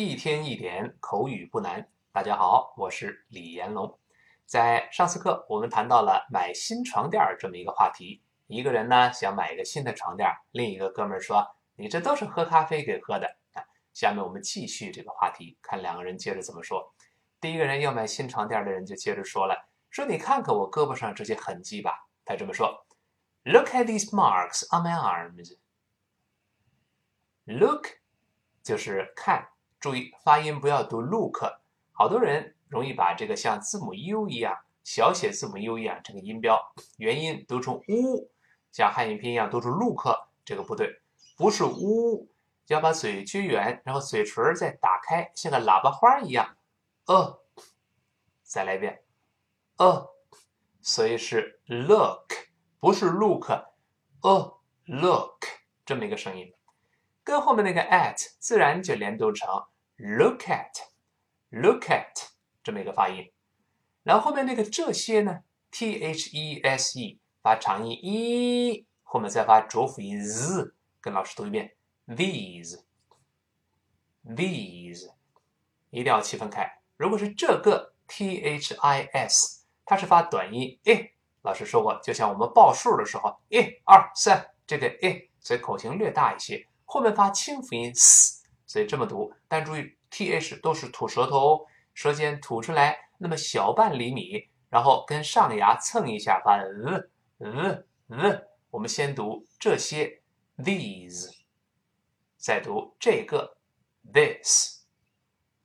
一天一点口语不难。大家好，我是李延龙。在上次课，我们谈到了买新床垫这么一个话题。一个人呢想买一个新的床垫，另一个哥们儿说：“你这都是喝咖啡给喝的。”啊，下面我们继续这个话题，看两个人接着怎么说。第一个人要买新床垫的人就接着说了：“说你看看我胳膊上这些痕迹吧。”他这么说：“Look at these marks on my arms.” Look 就是看，注意发音不要读 look。好多人容易把这个像字母 u 一样，小写字母 u 一样这个音标元音读成 u，像汉语拼音一样读成 look，这个不对，不是 u，要把嘴撅圆，然后嘴唇再打开，像个喇叭花一样。呃，再来一遍，呃，所以是 look，不是 look，呃，look 这么一个声音。跟后面那个 at 自然就连读成 look at，look at 这么一个发音，然后后面那个这些呢，t h e s e 发长音 e，后面再发浊辅音 z，跟老师读一遍 these，these 一定要区分开。如果是这个 t h i s，它是发短音 e，老师说过，就像我们报数的时候一二三，这个 e，所以口型略大一些。后面发清辅音 s，所以这么读。但注意 th 都是吐舌头，舌尖吐出来那么小半厘米，然后跟上牙蹭一下，发呃呃呃。我们先读这些 these，再读这个 this，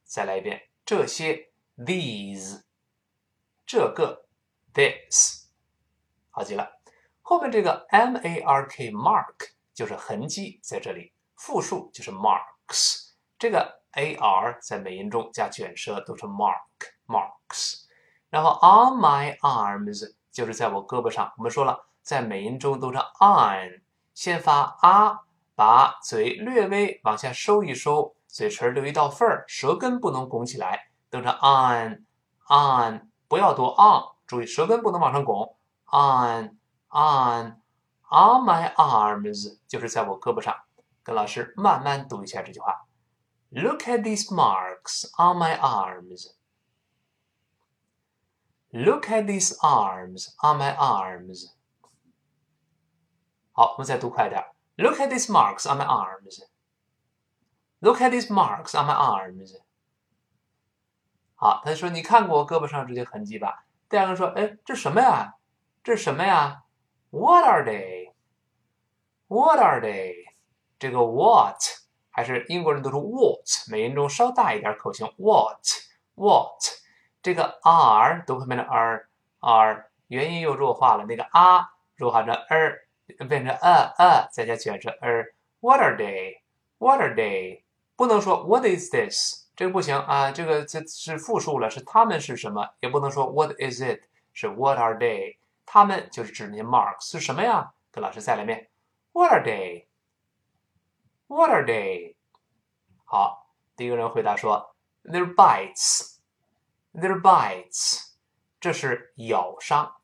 再来一遍这些 these，这个 this，好极了。后面这个 m a r k mark 就是痕迹在这里。复数就是 mark marks，这个 a r 在美音中加卷舌都是 mark marks，然后 on my arms 就是在我胳膊上。我们说了，在美音中都是 on，先发啊，把嘴略微往下收一收，嘴唇留一道缝儿，舌根不能拱起来，都是 on on，不要读 on，注意舌根不能往上拱，on on on my arms 就是在我胳膊上。跟老师慢慢读一下这句话。Look at these marks on my arms. Look at these arms on my arms. 好，我们再读快点。Look at these marks on my arms. Look at these marks on my arms. 好，他说：“你看过我胳膊上这些痕迹吧？”第二个说：“哎，这什么呀？这什么呀？What are they? What are they?” 这个 what 还是英国人读出 what，美音中稍大一点口型 what what，这个 r 读后面的 r r 元音又弱化了，那个啊弱化成 er 变成 a a 再加卷舌 er。What are they? What are they? 不能说 What is this？这个不行啊，这个这是复数了，是他们是什么？也不能说 What is it？是 What are they？他们就是指那些 marks 是什么呀？跟老师再来一遍 What are What are they？好，第一个人回答说：“They're bites. They're bites. 这是咬伤。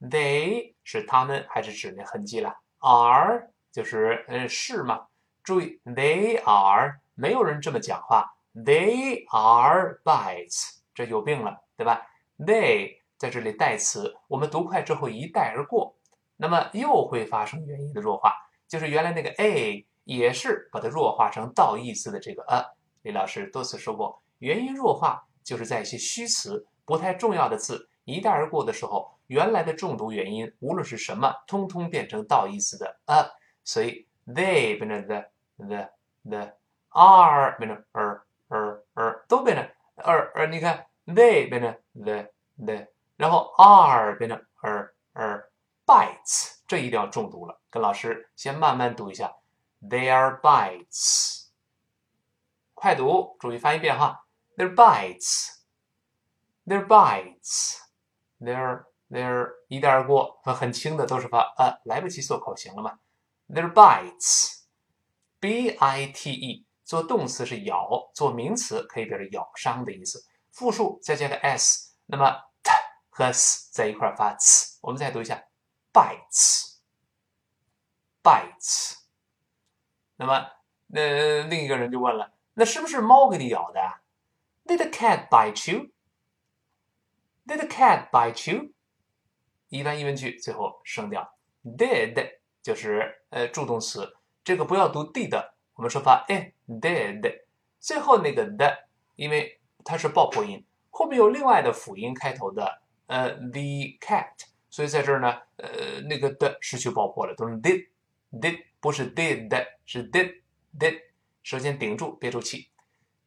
They 是他们还是指那痕迹了？Are 就是嗯是吗？注意，They are 没有人这么讲话。They are bites，这有病了，对吧？They 在这里代词，我们读快之后一带而过，那么又会发生元音的弱化，就是原来那个 a。也是把它弱化成倒义字的这个呃，李老师多次说过，元音弱化就是在一些虚词不太重要的字一带而过的时候，原来的重读元音无论是什么，通通变成倒义字的呃，所以 they 变成 the the the are 变成 er er er 都变成 er er，你看 they 变成 the the，然后 are 变成 er er bites，这一定要重读了，跟老师先慢慢读一下。Their bites，快读，注意发音变化。Their bites，their bites，their their 一带而过和很轻的都是发呃，来不及做口型了嘛。Their bites，b i t e 做动词是咬，做名词可以表示咬伤的意思。复数再加个 s，那么 t 和 s 在一块发 c。我们再读一下，bites，bites。那么，那另一个人就问了：“那是不是猫给你咬的？Did the cat bite you？Did the cat bite you？一般疑问句最后升调，did 就是呃助动词，这个不要读 did，我们说发哎 did，最后那个的，因为它是爆破音，后面有另外的辅音开头的，呃 the cat，所以在这儿呢，呃那个的失去爆破了，都是 did did，不是 did 是 did did，舌尖顶住憋住气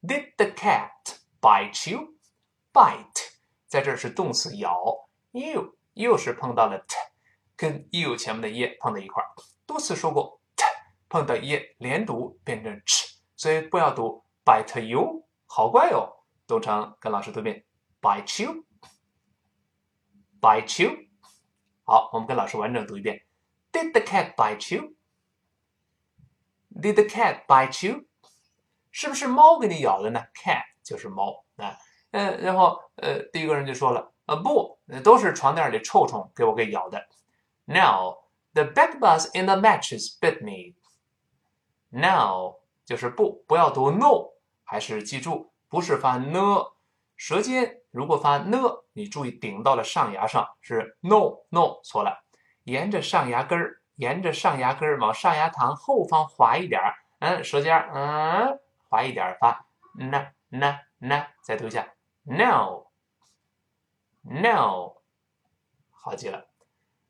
，Did the cat bite you？bite 在这是动词咬，you 又是碰到了 t，跟 you 前面的 e 碰在一块儿，多次说过 t 碰到 e 连读变成 ch，所以不要读 bite you，好怪哦，读成跟老师读一遍 bite you，bite you，好，我们跟老师完整读一遍。，Did the cat bite you？Did the cat bite you？是不是猫给你咬的呢？Cat 就是猫啊，呃，然后呃，第一个人就说了。啊不，都是床垫里臭虫给我给咬的。Now the bed bugs in the mattress bit me. Now 就是不，不要读 no，还是记住不是发 n，舌尖如果发 n，你注意顶到了上牙上是 no no 错了，沿着上牙根儿，沿着上牙根儿往上牙膛后方滑一点儿，嗯，舌尖儿嗯滑一点儿发 n n n，再读一下 no。No，好记了。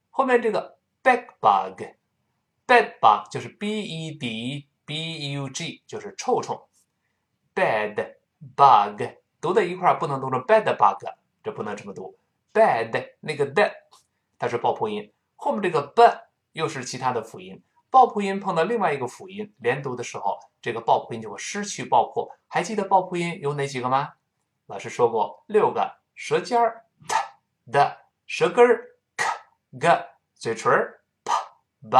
后面这个 bed bug，bed bug 就是 b e d b u g，就是臭虫。bed bug 读在一块儿不能读成 bed bug，这不能这么读。bed 那个的它是爆破音，后面这个 b 又是其他的辅音。爆破音碰到另外一个辅音连读的时候，这个爆破音就会失去爆破。还记得爆破音有哪几个吗？老师说过六个，舌尖儿 t。的舌根儿 k g 嘴唇儿 p b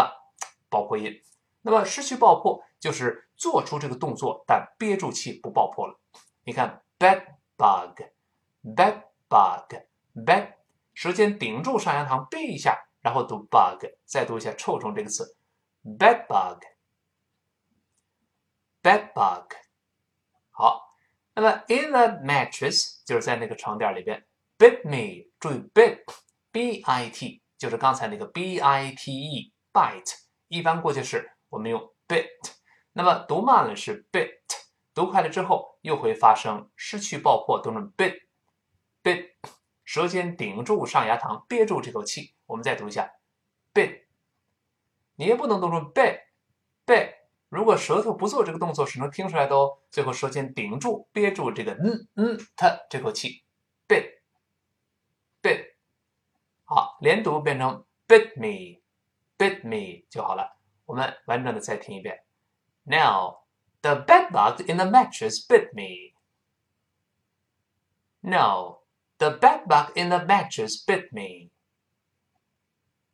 爆破音，那么失去爆破就是做出这个动作，但憋住气不爆破了。你看 bed bug，bed bug，bed，舌尖顶住上牙膛憋一下，然后读 bug，再读一下臭虫这个词 bed bug，bed bug。好，那么 in the mattress 就是在那个床垫里边。Bit me，注意 bit，b i t 就是刚才那个 b i t e，bite，一般过去式我们用 bit，那么读慢了是 bit，读快了之后又会发生失去爆破，读成 bit，bit，舌尖顶住上牙膛，憋住这口气，我们再读一下 bit，你也不能读成 bit，bit，如果舌头不做这个动作是能听出来的哦，最后舌尖顶住憋住这个嗯嗯它这口气，bit。bit，好，连读变成 bit me，bit me 就好了。我们完整的再听一遍。Now the bed bug in the mattress bit me. Now the bed bug in the mattress bit me.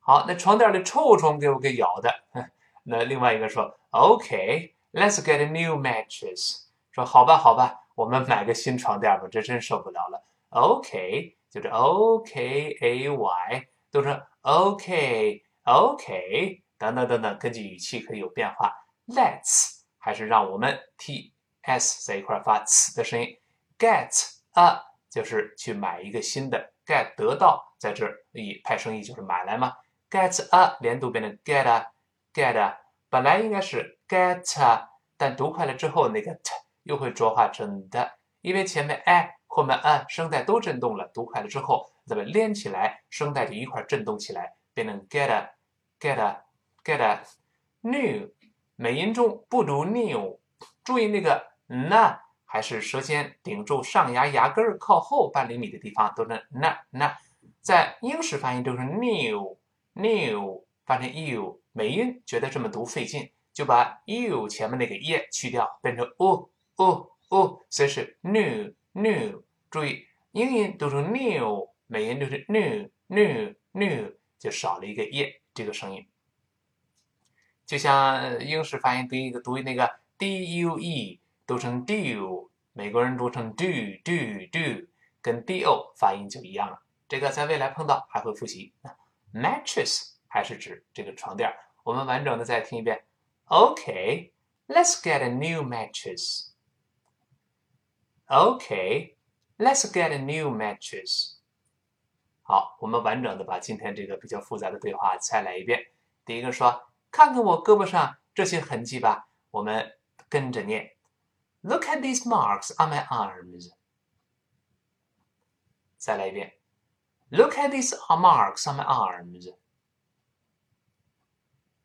好，那床垫里臭虫给我给咬的。那另外一个说，OK, let's get a new mattress。说好吧，好吧，我们买个新床垫吧，这真受不了了。OK。就是 O K A Y，都是 O K O K 等等等等，根据语气可以有变化。Let's 还是让我们 T S 在一块发呲的声音。Get a 就是去买一个新的，get 得到在这儿以派生意就是买来嘛。Get a 连读变成 get a get a，本来应该是 get a，但读快了之后那个 t 又会浊化成的，因为前面 a。后面 a，声带都震动了，读快了之后，咱们连起来，声带就一块震动起来，变成 get a get a get a new。美音中不读 new，注意那个 na 还是舌尖顶住上牙牙根儿靠后半厘米的地方，都是 na na。在英式发音都是 new new，发成 you。美音觉得这么读费劲，就把 you 前面那个 e 去掉，变成 u u u，所以是 new new。注意，英音读成 new，美音读成 new new new，就少了一个 e 这个声音。就像英式发音读一个读那个 d u e，读成 do，美国人读成 do do do，跟 do 发音就一样了。这个在未来碰到还会复习。mattress 还是指这个床垫。我们完整的再听一遍。Okay，let's get a new mattress。 Okay, let's get a new mattress. 好，我们完整的把今天这个比较复杂的对话再来一遍。第一个说：“看看我胳膊上这些痕迹吧。”我们跟着念：“Look at these marks on my arms。”再来一遍 ：“Look at these marks on my arms。”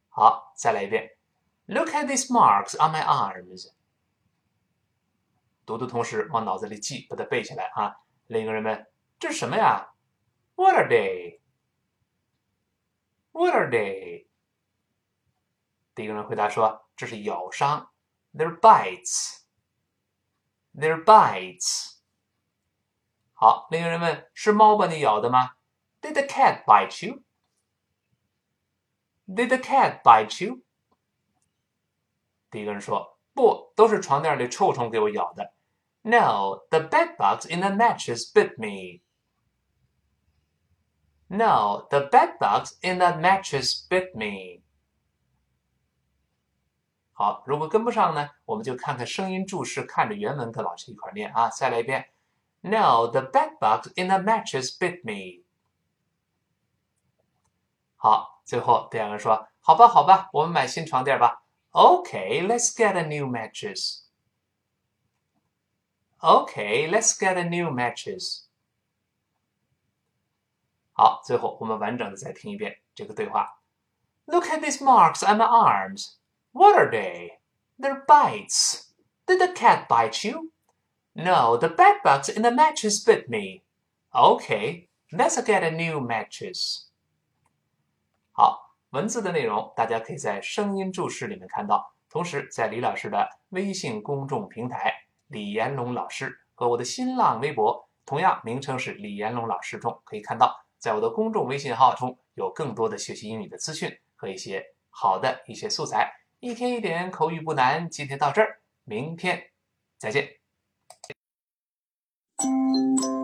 好，再来一遍：“Look at these marks on my arms。”读的同时往脑子里记，把它背下来啊！另一个人问：“这是什么呀？” What are they? What are they? 第一个人回答说：“这是咬伤，They're bites. They're bites.” 好，另一个人问：“是猫把你咬的吗？”Did the cat bite you? Did the cat bite you? 第一个人说：“不，都是床垫里臭虫给我咬的。” No, the bedbugs in the mattress bit me. No, the bedbugs in the mattress bit me. 好，如果跟不上呢，我们就看看声音注释，看着原文跟老师一块念啊。再来一遍 ，No, the bedbugs in the mattress bit me. 好，最后第二个说，好吧，好吧，我们买新床垫吧。Okay, let's get a new mattress. Okay, let's get a new mattress. 好，最后我们完整的再听一遍这个对话。Look at these marks on my arms. What are they? They're bites. Did the cat bite you? No, the bedbugs in the mattress bit me. Okay, let's get a new mattress. 好，文字的内容大家可以在声音注释里面看到，同时在李老师的微信公众平台“李延龙老师”和我的新浪微博同样名称是“李延龙老师”中可以看到。在我的公众微信号中有更多的学习英语的资讯和一些好的一些素材，一天一点口语不难。今天到这儿，明天再见。thank you